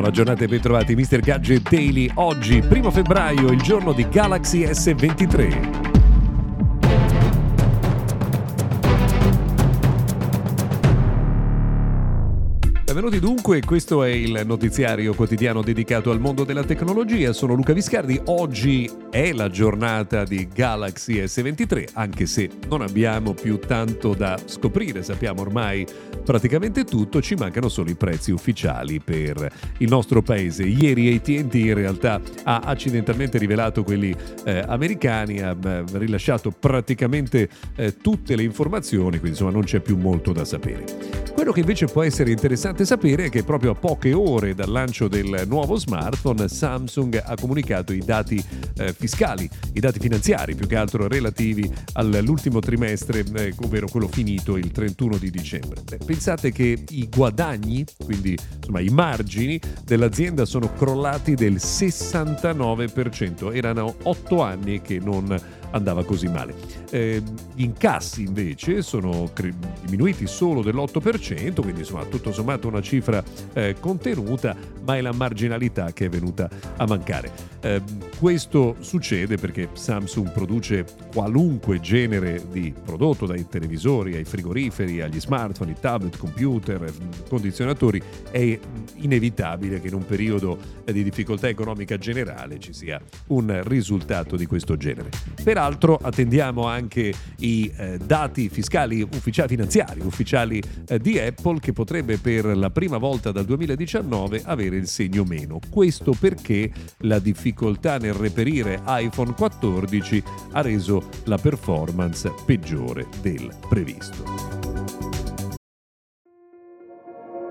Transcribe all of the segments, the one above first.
Buona giornata e bentrovati Mr. Gadget Daily. Oggi, 1 febbraio, il giorno di Galaxy S23. Benvenuti dunque, questo è il notiziario quotidiano dedicato al mondo della tecnologia. Sono Luca Viscardi. Oggi è la giornata di Galaxy S23, anche se non abbiamo più tanto da scoprire, sappiamo ormai praticamente tutto, ci mancano solo i prezzi ufficiali per il nostro paese. Ieri AT&T in realtà ha accidentalmente rivelato quelli eh, americani, ha eh, rilasciato praticamente eh, tutte le informazioni, quindi insomma non c'è più molto da sapere. Quello che invece può essere interessante sapere è che proprio a poche ore dal lancio del nuovo smartphone Samsung ha comunicato i dati eh, fiscali, i dati finanziari più che altro relativi all'ultimo trimestre, eh, ovvero quello finito il 31 di dicembre. Beh, pensate che i guadagni, quindi insomma i margini dell'azienda sono crollati del 69%, erano otto anni che non andava così male. Eh, gli incassi invece sono cre- diminuiti solo dell'8%, quindi insomma tutto sommato una cifra eh, contenuta, ma è la marginalità che è venuta a mancare. Eh, questo succede perché Samsung produce qualunque genere di prodotto, dai televisori ai frigoriferi, agli smartphone, tablet, computer, condizionatori. È inevitabile che in un periodo di difficoltà economica generale ci sia un risultato di questo genere. Peraltro attendiamo anche i eh, dati fiscali ufficiali, finanziari ufficiali eh, di Apple che potrebbe per la prima volta dal 2019 avere il segno meno. Questo perché la difficoltà nel reperire iPhone 14 ha reso la performance peggiore del previsto.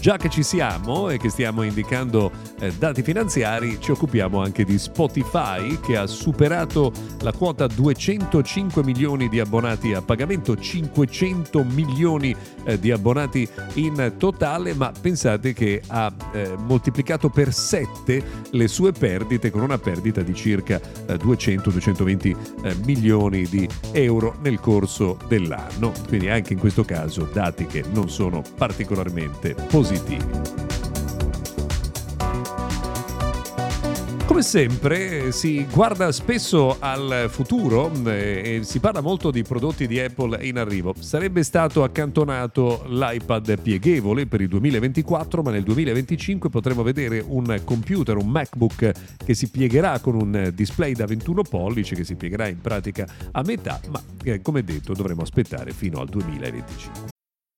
Già che ci siamo e che stiamo indicando eh, dati finanziari, ci occupiamo anche di Spotify che ha superato la quota 205 milioni di abbonati a pagamento, 500 milioni eh, di abbonati in totale, ma pensate che ha eh, moltiplicato per 7 le sue perdite con una perdita di circa 200-220 eh, eh, milioni di euro nel corso dell'anno. Quindi anche in questo caso dati che non sono particolarmente positivi positivi. Come sempre si guarda spesso al futuro eh, e si parla molto di prodotti di Apple in arrivo. Sarebbe stato accantonato l'iPad pieghevole per il 2024, ma nel 2025 potremo vedere un computer, un MacBook che si piegherà con un display da 21 pollici, che si piegherà in pratica a metà, ma eh, come detto dovremo aspettare fino al 2025.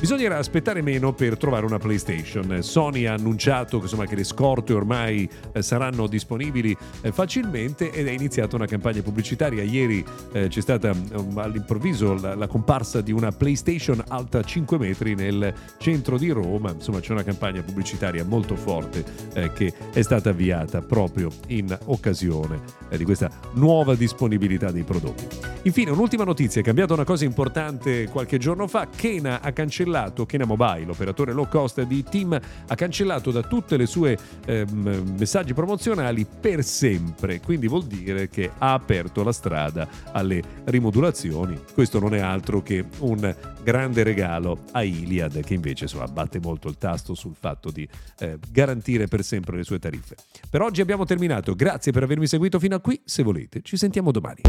Bisognerà aspettare meno per trovare una PlayStation. Sony ha annunciato insomma, che le scorte ormai eh, saranno disponibili eh, facilmente ed è iniziata una campagna pubblicitaria. Ieri eh, c'è stata um, all'improvviso la, la, comparsa di una PlayStation alta 5 metri nel centro di Roma. Insomma, c'è una campagna pubblicitaria molto forte eh, che è stata avviata proprio in occasione eh, di questa nuova disponibilità dei prodotti. Infine, un'ultima notizia: è cambiata una cosa importante qualche giorno fa. Kena ha cancellato cancellato, Kena Mobile, l'operatore low cost di Team, ha cancellato da tutte le sue eh, messaggi promozionali per sempre, quindi vuol dire che ha aperto la strada alle rimodulazioni. Questo non è altro che un grande regalo a Iliad che invece insomma, batte molto il tasto sul fatto di eh, garantire per sempre le sue tariffe. Per oggi abbiamo terminato, grazie per avermi seguito fino a qui, se volete ci sentiamo domani.